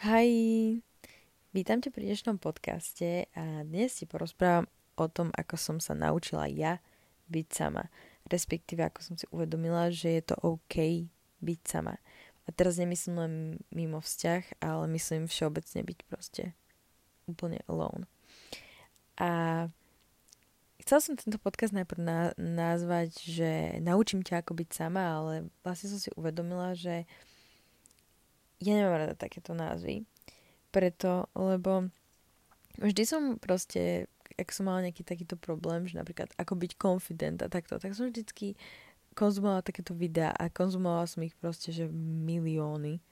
Hej, vítam ťa pri dnešnom podcaste a dnes si porozprávam o tom, ako som sa naučila ja byť sama. Respektíve, ako som si uvedomila, že je to OK byť sama. A teraz nemyslím len mimo vzťah, ale myslím všeobecne byť proste úplne alone. A chcela som tento podcast najprv na- nazvať, že naučím ťa ako byť sama, ale vlastne som si uvedomila, že ja nemám rada takéto názvy. Preto, lebo vždy som proste, ak som mala nejaký takýto problém, že napríklad ako byť confident a takto, tak som vždycky konzumovala takéto videá a konzumovala som ich proste, že milióny.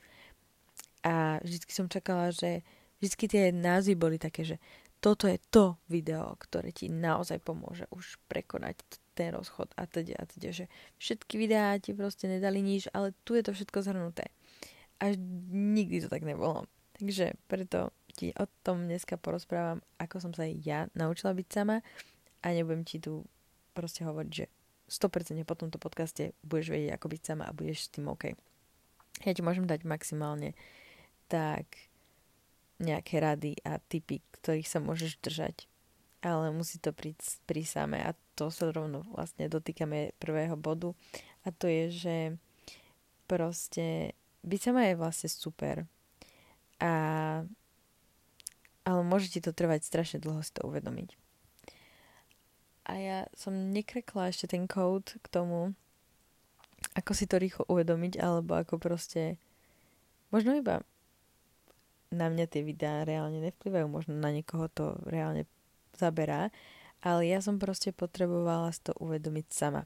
A vždycky som čakala, že vždycky tie názvy boli také, že toto je to video, ktoré ti naozaj pomôže už prekonať ten rozchod a teda a teda, že všetky videá ti proste nedali nič, ale tu je to všetko zhrnuté až nikdy to tak nebolo. Takže preto ti o tom dneska porozprávam, ako som sa aj ja naučila byť sama a nebudem ti tu proste hovoriť, že 100% po tomto podcaste budeš vedieť, ako byť sama a budeš s tým OK. Ja ti môžem dať maximálne tak nejaké rady a typy, ktorých sa môžeš držať. Ale musí to prísť pri same a to sa rovno vlastne dotýkame prvého bodu a to je, že proste byť sama je vlastne super. A, ale môže ti to trvať strašne dlho si to uvedomiť. A ja som nekrekla ešte ten kód k tomu, ako si to rýchlo uvedomiť, alebo ako proste... Možno iba na mňa tie videá reálne nevplyvajú, možno na niekoho to reálne zaberá, ale ja som proste potrebovala si to uvedomiť sama.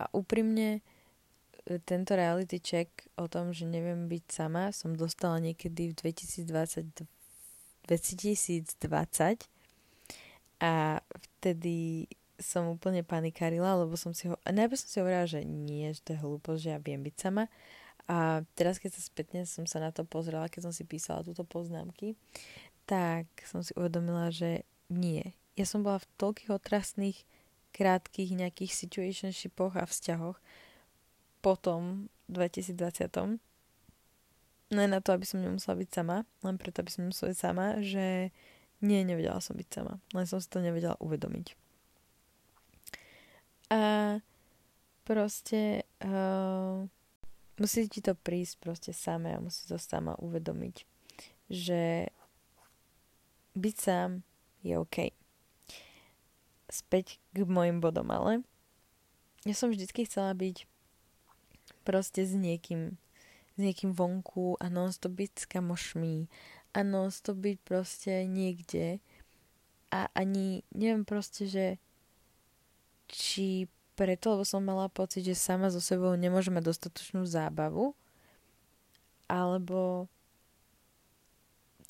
A úprimne tento reality check o tom, že neviem byť sama, som dostala niekedy v 2020, 2020 a vtedy som úplne panikarila, lebo som si ho... Najprv som si hovorila, že nie, že to je hlúposť, že ja viem byť sama. A teraz, keď sa spätne som sa na to pozrela, keď som si písala túto poznámky, tak som si uvedomila, že nie. Ja som bola v toľkých otrasných, krátkých nejakých situationshipoch a vzťahoch, potom 2020. Len na to, aby som nemusela byť sama, len preto, aby som nemusela byť sama, že nie, nevedela som byť sama. Len som si to nevedela uvedomiť. A proste uh, musí ti to prísť proste samé a musí to sama uvedomiť, že byť sám je OK. Späť k mojim bodom, ale ja som vždycky chcela byť proste s niekým, s niekým vonku a non-stop byť s kamošmi a non-stop byť proste niekde a ani neviem proste, že či preto, lebo som mala pocit, že sama so sebou nemôžem mať dostatočnú zábavu, alebo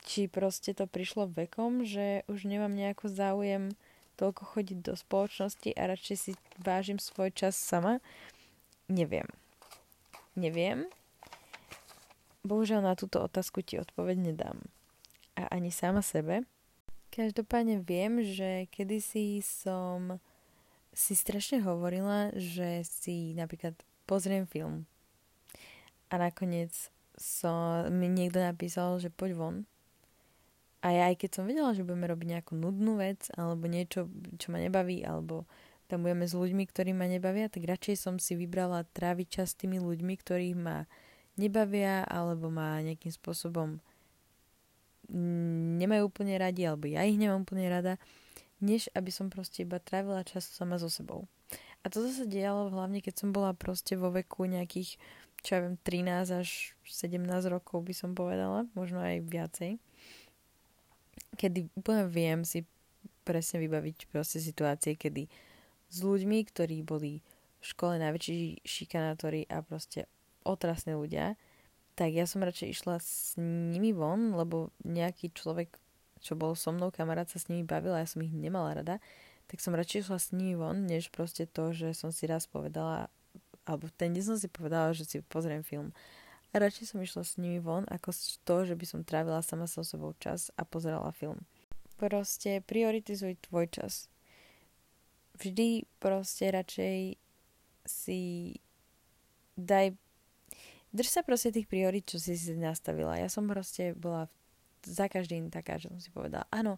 či proste to prišlo vekom, že už nemám nejaký záujem toľko chodiť do spoločnosti a radšej si vážim svoj čas sama. Neviem. Neviem. Bohužiaľ na túto otázku ti odpoveď nedám. A ani sama sebe. Každopádne viem, že kedysi som si strašne hovorila, že si napríklad pozriem film a nakoniec som, mi niekto napísal, že poď von. A ja aj keď som vedela, že budeme robiť nejakú nudnú vec alebo niečo, čo ma nebaví, alebo tam budeme s ľuďmi, ktorí ma nebavia, tak radšej som si vybrala tráviť čas s tými ľuďmi, ktorí ma nebavia alebo ma nejakým spôsobom nemajú úplne radi, alebo ja ich nemám úplne rada, než aby som proste iba trávila čas sama so sebou. A toto sa dialo hlavne, keď som bola proste vo veku nejakých, čo ja viem, 13 až 17 rokov by som povedala, možno aj viacej. Kedy úplne viem si presne vybaviť proste situácie, kedy s ľuďmi, ktorí boli v škole najväčší šikanátori a proste otrasné ľudia, tak ja som radšej išla s nimi von, lebo nejaký človek, čo bol so mnou, kamarát sa s nimi bavil a ja som ich nemala rada, tak som radšej išla s nimi von, než proste to, že som si raz povedala, alebo ten deň som si povedala, že si pozriem film. A radšej som išla s nimi von, ako to, že by som trávila sama so sebou čas a pozerala film. Proste prioritizuj tvoj čas vždy proste radšej si daj drž sa proste tých priorit, čo si si nastavila. Ja som proste bola za každým taká, že som si povedala, áno,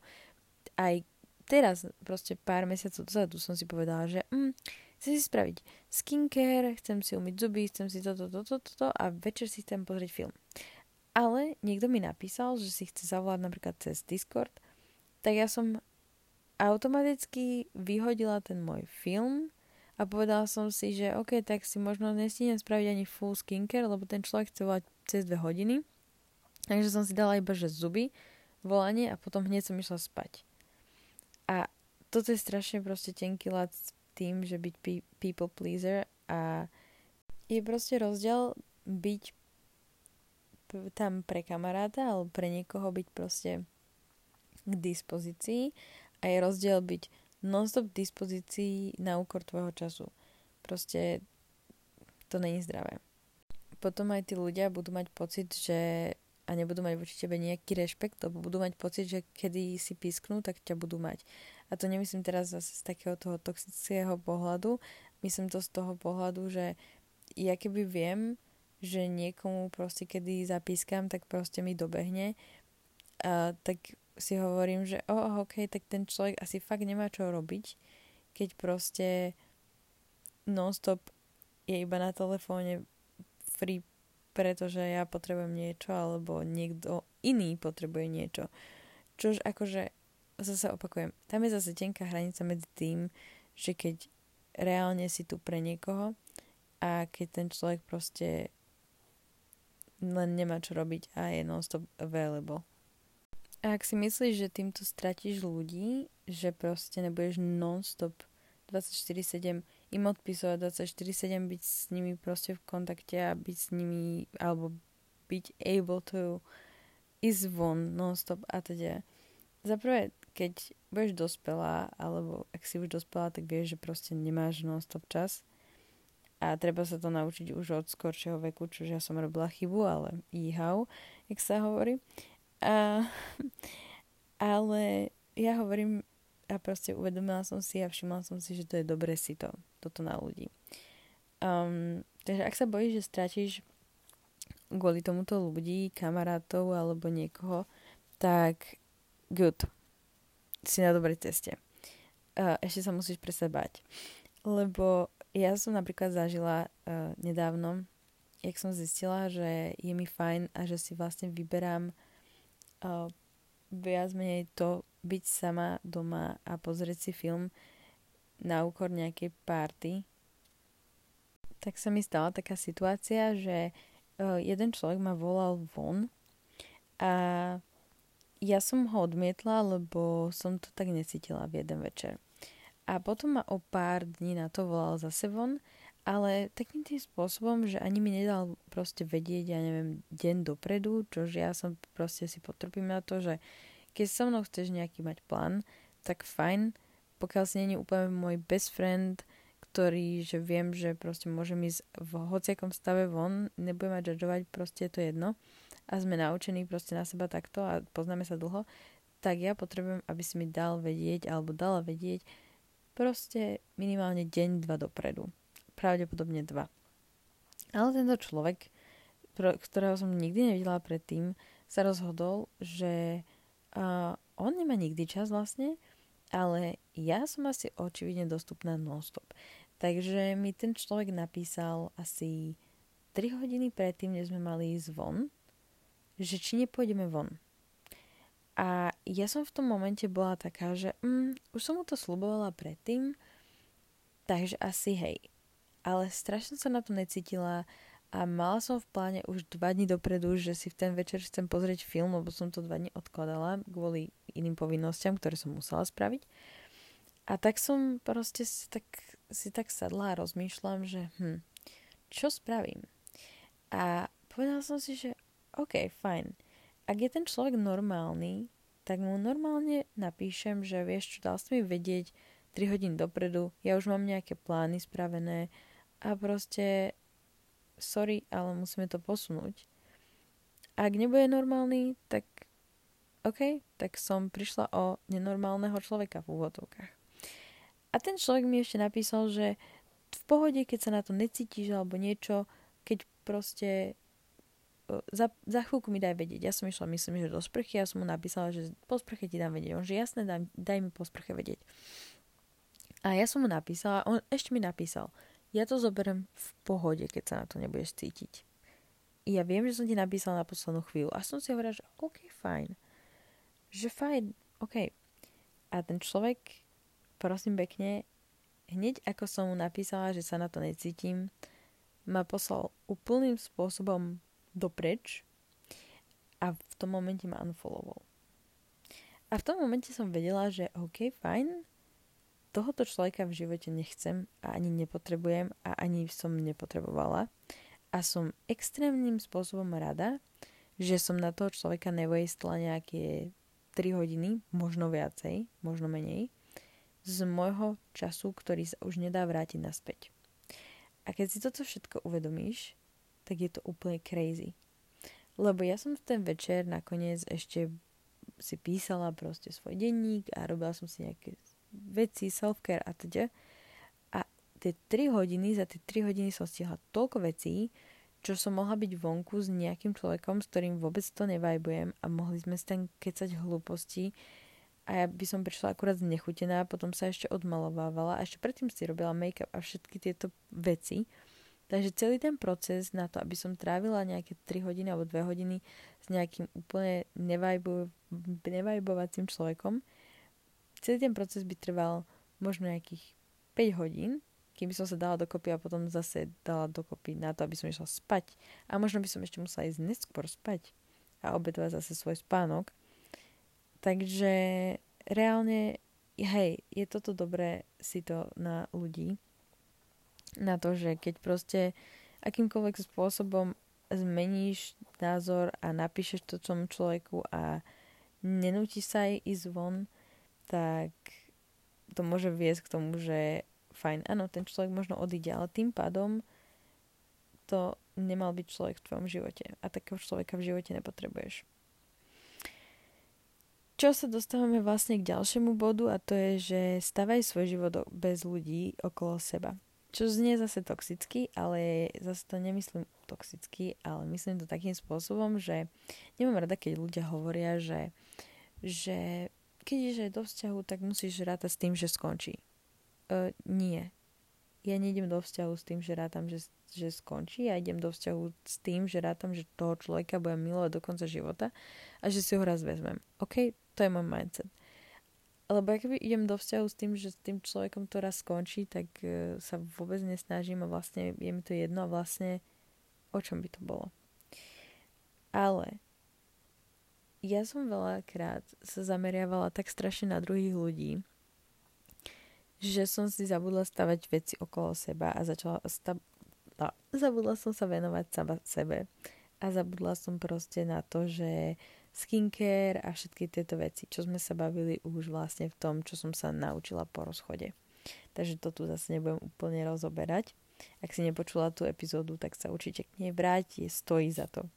aj teraz, proste pár mesiacov dozadu som si povedala, že mm, chcem si spraviť skincare, chcem si umyť zuby, chcem si toto, toto, toto to, a večer si chcem pozrieť film. Ale niekto mi napísal, že si chce zavolať napríklad cez Discord, tak ja som automaticky vyhodila ten môj film a povedala som si, že OK, tak si možno nestínem spraviť ani full skincare, lebo ten človek chce volať cez dve hodiny. Takže som si dala iba, že zuby, volanie a potom hneď som išla spať. A toto je strašne proste tenký lat s tým, že byť people pleaser a je proste rozdiel byť tam pre kamaráta alebo pre niekoho byť proste k dispozícii a je rozdiel byť non-stop v dispozícii na úkor tvojho času. Proste to není zdravé. Potom aj tí ľudia budú mať pocit, že a nebudú mať voči tebe nejaký rešpekt, lebo budú mať pocit, že kedy si písknú, tak ťa budú mať. A to nemyslím teraz zase z takého toho toxického pohľadu, myslím to z toho pohľadu, že ja keby viem, že niekomu proste kedy zapískam, tak proste mi dobehne, a, tak si hovorím, že oh, ok, tak ten človek asi fakt nemá čo robiť, keď proste non-stop je iba na telefóne free, pretože ja potrebujem niečo, alebo niekto iný potrebuje niečo. Čož akože, zase opakujem, tam je zase tenká hranica medzi tým, že keď reálne si tu pre niekoho a keď ten človek proste len nemá čo robiť a je non-stop available. A ak si myslíš, že týmto stratíš ľudí, že proste nebudeš non-stop 24-7 im odpisovať 24-7, byť s nimi proste v kontakte a byť s nimi, alebo byť able to ísť von non-stop a teda. Zaprvé, keď budeš dospelá, alebo ak si už dospelá, tak vieš, že proste nemáš non-stop čas a treba sa to naučiť už od skoršieho veku, čo ja som robila chybu, ale íhau, jak sa hovorí. A, ale ja hovorím a proste uvedomila som si a všimla som si, že to je dobre si to, toto na ľudí. Um, takže ak sa bojíš, že stratíš kvôli tomuto ľudí, kamarátov alebo niekoho, tak good. Si na dobrej ceste. Uh, ešte sa musíš presať bať. Lebo ja som napríklad zažila uh, nedávno, jak som zistila, že je mi fajn a že si vlastne vyberám viac menej to byť sama doma a pozrieť si film na úkor nejakej party, tak sa mi stala taká situácia, že uh, jeden človek ma volal von a ja som ho odmietla, lebo som to tak necítila v jeden večer. A potom ma o pár dní na to volal zase von ale takým tým spôsobom, že ani mi nedal proste vedieť, ja neviem, deň dopredu, čože ja som proste si potrpím na to, že keď so mnou chceš nejaký mať plán, tak fajn, pokiaľ si není úplne môj best friend, ktorý, že viem, že proste môžem ísť v hociakom stave von, nebudem ma judgeovať, proste je to jedno. A sme naučení proste na seba takto a poznáme sa dlho, tak ja potrebujem, aby si mi dal vedieť alebo dala vedieť proste minimálne deň, dva dopredu pravdepodobne dva. Ale tento človek, ktorého som nikdy nevidela predtým, sa rozhodol, že uh, on nemá nikdy čas vlastne, ale ja som asi očividne dostupná non-stop. Takže mi ten človek napísal asi 3 hodiny predtým, než sme mali ísť von, že či nepôjdeme von. A ja som v tom momente bola taká, že mm, už som mu to slubovala predtým, takže asi hej ale strašne sa na to necítila a mala som v pláne už dva dní dopredu, že si v ten večer chcem pozrieť film, lebo som to dva dní odkladala kvôli iným povinnostiam, ktoré som musela spraviť. A tak som proste si tak, si tak sadla a rozmýšľam, že hm, čo spravím? A povedala som si, že OK, fajn. Ak je ten človek normálny, tak mu normálne napíšem, že vieš čo, dal si mi vedieť 3 hodín dopredu, ja už mám nejaké plány spravené, a proste sorry, ale musíme to posunúť. Ak nebude normálny, tak OK, tak som prišla o nenormálneho človeka v úvodovkách. A ten človek mi ešte napísal, že v pohode, keď sa na to necítiš alebo niečo, keď proste za, za chvíľku mi daj vedieť. Ja som išla, myslím, že do sprchy, ja som mu napísala, že po sprche ti dám vedieť. On že jasné, daj, daj mi po sprche vedieť. A ja som mu napísala, on ešte mi napísal, ja to zoberiem v pohode, keď sa na to nebudeš cítiť. Ja viem, že som ti napísala na poslednú chvíľu a som si hovorila, že OK, fajn. Že fajn, OK. A ten človek, prosím pekne, hneď ako som mu napísala, že sa na to necítim, ma poslal úplným spôsobom dopreč a v tom momente ma unfollowoval. A v tom momente som vedela, že OK, fajn, tohoto človeka v živote nechcem a ani nepotrebujem a ani som nepotrebovala. A som extrémnym spôsobom rada, že som na toho človeka nevojistila nejaké 3 hodiny, možno viacej, možno menej, z môjho času, ktorý sa už nedá vrátiť naspäť. A keď si toto všetko uvedomíš, tak je to úplne crazy. Lebo ja som v ten večer nakoniec ešte si písala proste svoj denník a robila som si nejaké veci, self-care a teda. A tie 3 hodiny, za tie 3 hodiny som stihla toľko vecí, čo som mohla byť vonku s nejakým človekom, s ktorým vôbec to nevajbujem a mohli sme si tam kecať hlúposti a ja by som prišla akurát znechutená, potom sa ešte odmalovávala a ešte predtým si robila make-up a všetky tieto veci. Takže celý ten proces na to, aby som trávila nejaké 3 hodiny alebo 2 hodiny s nejakým úplne nevajbo, nevajbovacím človekom, celý ten proces by trval možno nejakých 5 hodín, kým by som sa dala dokopy a potom zase dala dokopy na to, aby som išla spať. A možno by som ešte musela ísť neskôr spať a obetovať zase svoj spánok. Takže reálne, hej, je toto dobré si to na ľudí, na to, že keď proste akýmkoľvek spôsobom zmeníš názor a napíšeš to tomu človeku a nenúti sa aj ísť von, tak to môže viesť k tomu, že fajn, áno, ten človek možno odíde, ale tým pádom to nemal byť človek v tvojom živote a takého človeka v živote nepotrebuješ. Čo sa dostávame vlastne k ďalšiemu bodu a to je, že stavaj svoj život bez ľudí okolo seba. Čo znie zase toxicky, ale zase to nemyslím toxicky, ale myslím to takým spôsobom, že nemám rada, keď ľudia hovoria, že, že keď ideš aj do vzťahu, tak musíš rátať s tým, že skončí. Uh, nie. Ja nejdem do vzťahu s tým, že rátam, že, že skončí. Ja idem do vzťahu s tým, že rátam, že toho človeka budem milovať do konca života a že si ho raz vezmem. OK? To je môj mindset. Lebo ak idem do vzťahu s tým, že s tým človekom to raz skončí, tak uh, sa vôbec nesnažím a vlastne je mi to jedno a vlastne o čom by to bolo. Ale ja som veľakrát sa zameriavala tak strašne na druhých ľudí, že som si zabudla stavať veci okolo seba a začala stav... no, zabudla som sa venovať sama sebe a zabudla som proste na to, že skincare a všetky tieto veci, čo sme sa bavili už vlastne v tom, čo som sa naučila po rozchode. Takže to tu zase nebudem úplne rozoberať. Ak si nepočula tú epizódu, tak sa určite k nej vráť, stojí za to.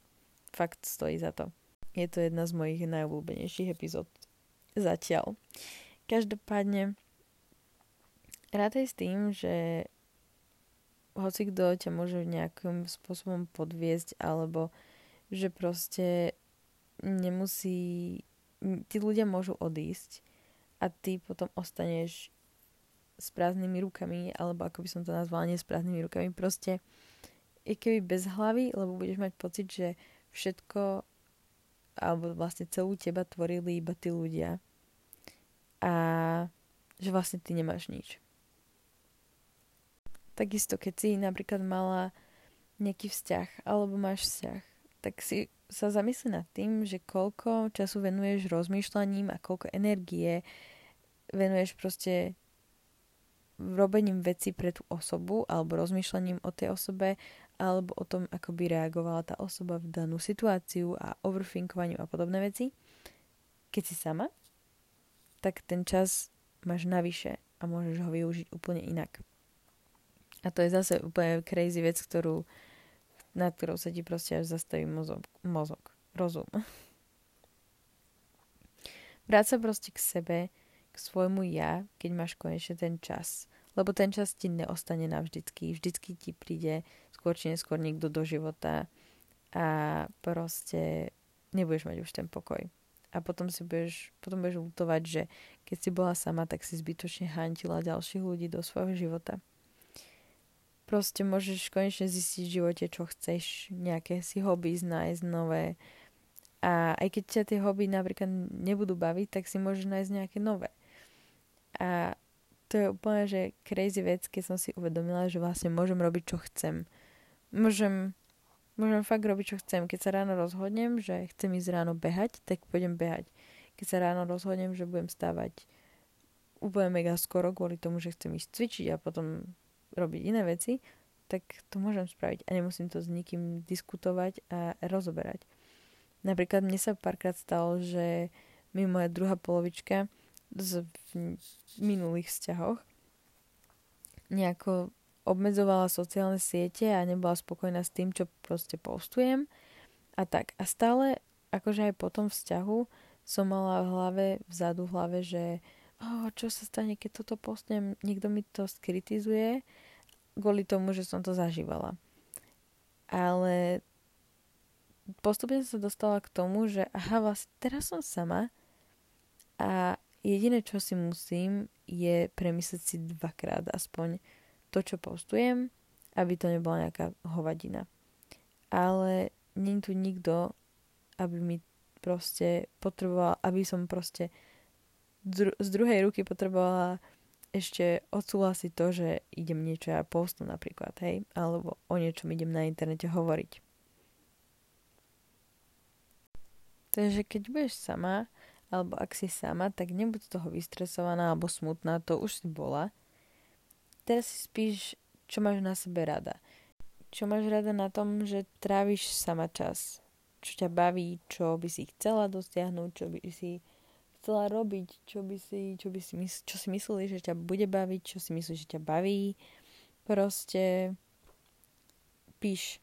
Fakt stojí za to. Je to jedna z mojich najobľúbenejších epizód zatiaľ. Každopádne rátaj s tým, že hoci kto ťa môže nejakým spôsobom podviesť alebo že proste nemusí tí ľudia môžu odísť a ty potom ostaneš s prázdnymi rukami, alebo ako by som to nazvala, nie s prázdnymi rukami, proste je keby bez hlavy, lebo budeš mať pocit, že všetko alebo vlastne celú teba tvorili iba tí ľudia a že vlastne ty nemáš nič. Takisto, keď si napríklad mala nejaký vzťah alebo máš vzťah, tak si sa zamysli nad tým, že koľko času venuješ rozmýšľaním a koľko energie venuješ proste robením veci pre tú osobu alebo rozmýšľaním o tej osobe alebo o tom, ako by reagovala tá osoba v danú situáciu a overthinkovaniu a podobné veci. Keď si sama, tak ten čas máš navyše a môžeš ho využiť úplne inak. A to je zase úplne crazy vec, ktorú, nad ktorou sa ti proste až zastaví mozog, mozog rozum. Vráť sa proste k sebe, k svojmu ja, keď máš konečne ten čas. Lebo ten čas ti neostane navždycky. Vždycky ti príde skôr či neskôr niekto do života a proste nebudeš mať už ten pokoj. A potom si budeš, potom budeš lutovať, že keď si bola sama, tak si zbytočne hantila ďalších ľudí do svojho života. Proste môžeš konečne zistiť v živote, čo chceš, nejaké si hobby nájsť nové. A aj keď ťa tie hobby napríklad nebudú baviť, tak si môžeš nájsť nejaké nové. A to je úplne, že crazy vec, keď som si uvedomila, že vlastne môžem robiť, čo chcem. Môžem Môžem fakt robiť, čo chcem. Keď sa ráno rozhodnem, že chcem ísť ráno behať, tak pôjdem behať. Keď sa ráno rozhodnem, že budem stávať úplne mega skoro kvôli tomu, že chcem ísť cvičiť a potom robiť iné veci, tak to môžem spraviť a nemusím to s nikým diskutovať a rozoberať. Napríklad mne sa párkrát stalo, že mi moja druhá polovička z minulých vzťahoch nejako obmedzovala sociálne siete a nebola spokojná s tým, čo proste postujem a tak. A stále, akože aj po tom vzťahu som mala v hlave, vzadu v hlave, že oh, čo sa stane, keď toto postnem, niekto mi to skritizuje kvôli tomu, že som to zažívala. Ale postupne sa dostala k tomu, že aha, vlastne teraz som sama a jediné, čo si musím, je premyslieť si dvakrát aspoň, to, čo postujem, aby to nebola nejaká hovadina. Ale nie tu nikto, aby mi proste potreboval, aby som proste z druhej ruky potrebovala ešte odsúhlasiť to, že idem niečo ja postu napríklad, hej, alebo o niečom idem na internete hovoriť. Takže keď budeš sama, alebo ak si sama, tak nebuď z toho vystresovaná alebo smutná, to už si bola. Teraz si spíš, čo máš na sebe rada. Čo máš rada na tom, že tráviš sama čas. Čo ťa baví, čo by si chcela dosiahnuť, čo by si chcela robiť, čo by si, čo by si mysl, čo si mysleli, že ťa bude baviť, čo si myslíš, že ťa baví. Proste píš.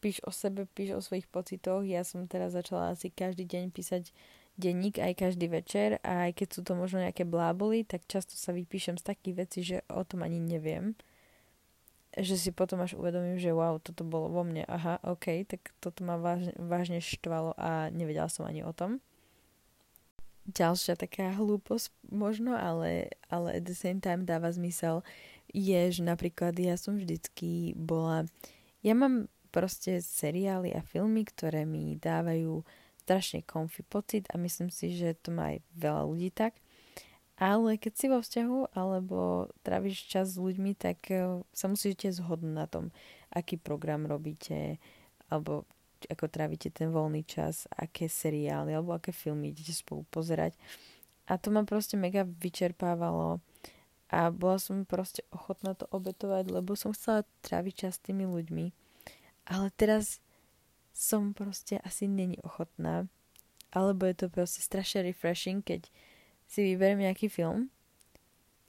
Píš o sebe, píš o svojich pocitoch. Ja som teraz začala asi každý deň písať denník aj každý večer a aj keď sú to možno nejaké bláboli, tak často sa vypíšem z takých vecí, že o tom ani neviem. Že si potom až uvedomím, že wow, toto bolo vo mne. Aha, ok, tak toto ma vážne, vážne štvalo a nevedela som ani o tom. Ďalšia taká hlúposť možno, ale, ale at the same time dáva zmysel, je, že napríklad ja som vždycky bola... Ja mám proste seriály a filmy, ktoré mi dávajú strašne comfy pocit a myslím si, že to má aj veľa ľudí tak. Ale keď si vo vzťahu alebo tráviš čas s ľuďmi, tak e, sa musíte zhodnúť na tom, aký program robíte alebo ako trávite ten voľný čas, aké seriály alebo aké filmy idete spolu pozerať. A to ma proste mega vyčerpávalo a bola som proste ochotná to obetovať, lebo som chcela tráviť čas s tými ľuďmi. Ale teraz som proste asi není ochotná. Alebo je to proste strašne refreshing, keď si vyberiem nejaký film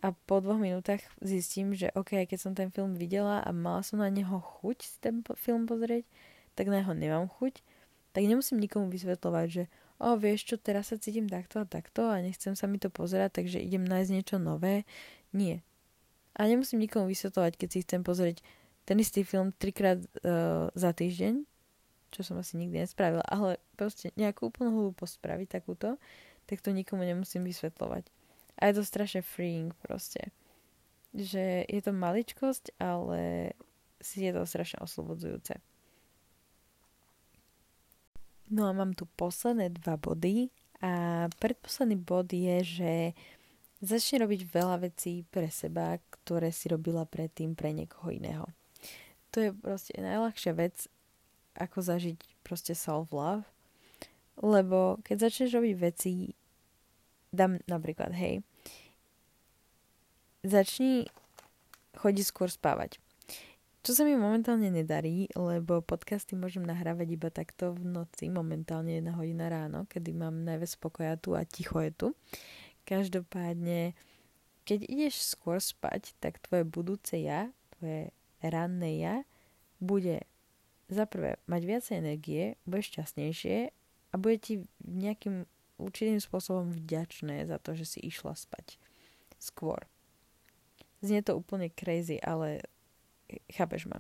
a po dvoch minútach zistím, že ok, keď som ten film videla a mala som na neho chuť ten film pozrieť, tak na neho nemám chuť, tak nemusím nikomu vysvetľovať, že o, vieš čo, teraz sa cítim takto a takto a nechcem sa mi to pozerať, takže idem nájsť niečo nové. Nie. A nemusím nikomu vysvetľovať, keď si chcem pozrieť ten istý film trikrát uh, za týždeň, čo som asi nikdy nespravila, ale proste nejakú úplnú hlúposť spraviť takúto, tak to nikomu nemusím vysvetľovať. A je to strašne freeing proste. Že je to maličkosť, ale si je to strašne oslobodzujúce. No a mám tu posledné dva body a predposledný bod je, že začne robiť veľa vecí pre seba, ktoré si robila predtým pre niekoho iného. To je proste najľahšia vec ako zažiť proste self-love. Lebo keď začneš robiť veci, dám napríklad, hej, začni chodiť skôr spávať. Čo sa mi momentálne nedarí, lebo podcasty môžem nahrávať iba takto v noci, momentálne jedna hodina ráno, kedy mám najviac spokoja tu a ticho je tu. Každopádne, keď ideš skôr spať, tak tvoje budúce ja, tvoje ranné ja, bude za prvé mať viacej energie, budeš šťastnejšie a bude ti nejakým určitým spôsobom vďačné za to, že si išla spať skôr. Znie to úplne crazy, ale chápeš ma.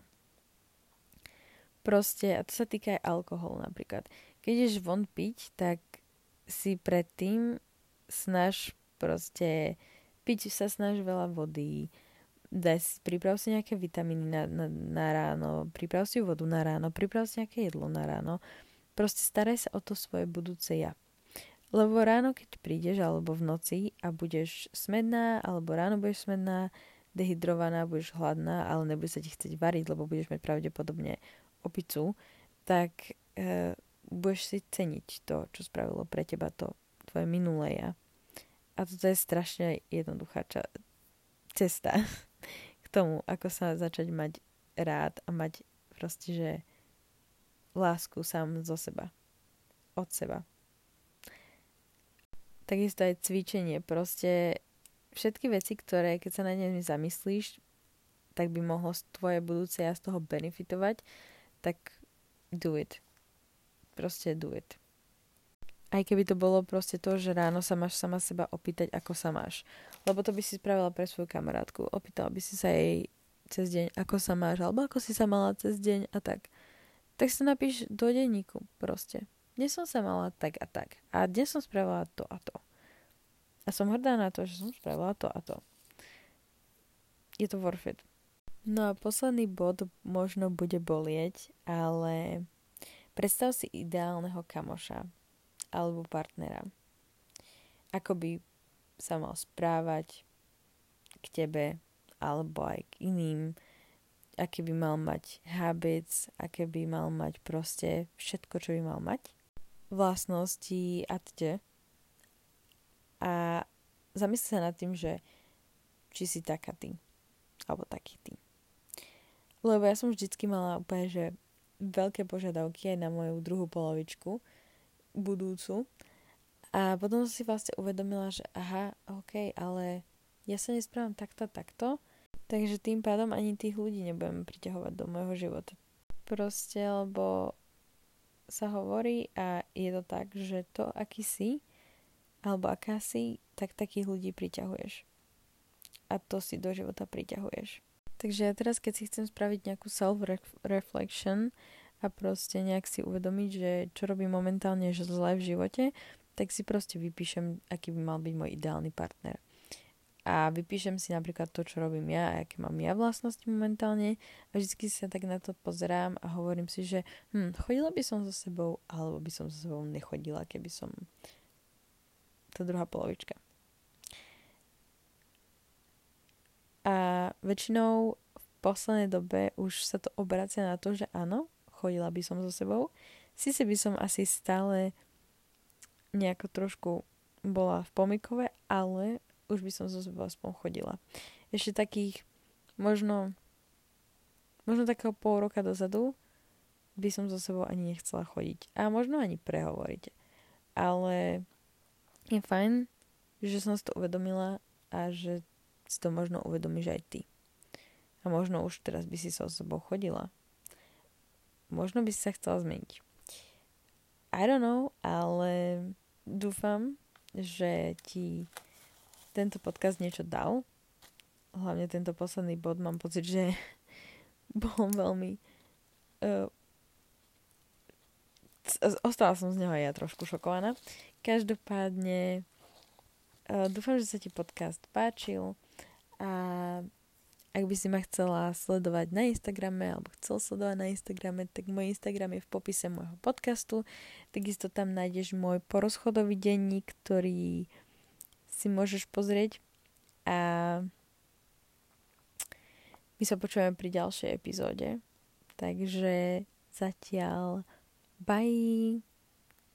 Proste, a to sa týka aj alkoholu napríklad. Keď ideš von piť, tak si predtým snaž proste piť sa snaž veľa vody, daj si, priprav si nejaké vitamíny na, na, na ráno, priprav si vodu na ráno, priprav si nejaké jedlo na ráno. Proste staraj sa o to svoje budúce ja. Lebo ráno, keď prídeš, alebo v noci a budeš smedná, alebo ráno budeš smedná, dehydrovaná, budeš hladná, ale nebude sa ti chcieť variť, lebo budeš mať pravdepodobne opicu, tak e, budeš si ceniť to, čo spravilo pre teba to tvoje minulé ja. A toto je strašne jednoduchá ča- cesta tomu, ako sa začať mať rád a mať proste, že lásku sám zo seba. Od seba takisto aj cvičenie. Proste všetky veci, ktoré keď sa na ne zamyslíš, tak by mohlo tvoje budúce ja z toho benefitovať, tak do it. Proste do it. Aj keby to bolo proste to, že ráno sa máš sama seba opýtať, ako sa máš. Lebo to by si spravila pre svoju kamarátku. Opýtala by si sa jej cez deň, ako sa máš, alebo ako si sa mala cez deň a tak. Tak sa napíš do denníku proste dnes som sa mala tak a tak. A dnes som spravila to a to. A som hrdá na to, že som spravila to a to. Je to worth it. No a posledný bod možno bude bolieť, ale predstav si ideálneho kamoša alebo partnera. Ako by sa mal správať k tebe alebo aj k iným, aké by mal mať habits, aké by mal mať proste všetko, čo by mal mať vlastnosti a tde. A zamysli sa nad tým, že či si taká ty. Alebo taký ty. Lebo ja som vždycky mala úplne, že veľké požiadavky aj na moju druhú polovičku budúcu. A potom som si vlastne uvedomila, že aha, ok, ale ja sa nesprávam takto, takto, takže tým pádom ani tých ľudí nebudem priťahovať do môjho života. Proste, lebo sa hovorí a je to tak, že to, aký si, alebo aká si, tak takých ľudí priťahuješ. A to si do života priťahuješ. Takže ja teraz, keď si chcem spraviť nejakú self-reflection a proste nejak si uvedomiť, že čo robím momentálne zle v živote, tak si proste vypíšem, aký by mal byť môj ideálny partner a vypíšem si napríklad to, čo robím ja a aké mám ja vlastnosti momentálne a vždy sa tak na to pozerám a hovorím si, že hm, chodila by som so sebou alebo by som so sebou nechodila, keby som tá druhá polovička. A väčšinou v poslednej dobe už sa to obracia na to, že áno, chodila by som so sebou. Sice by som asi stále nejako trošku bola v pomikove, ale už by som zo sebou aspoň chodila. Ešte takých možno možno takého pol roka dozadu by som so sebou ani nechcela chodiť. A možno ani prehovoriť. Ale je fajn, že som si to uvedomila a že si to možno uvedomíš aj ty. A možno už teraz by si so sebou chodila. Možno by si sa chcela zmeniť. I don't know, ale dúfam, že ti tento podcast niečo dal. Hlavne tento posledný bod mám pocit, že bol veľmi... Uh, ostala som z neho ja trošku šokovaná. Každopádne uh, dúfam, že sa ti podcast páčil a ak by si ma chcela sledovať na Instagrame alebo chcel sledovať na Instagrame, tak môj Instagram je v popise môjho podcastu. Takisto tam nájdeš môj porozchodový denník, ktorý si môžeš pozrieť a my sa počujeme pri ďalšej epizóde. Takže zatiaľ bye!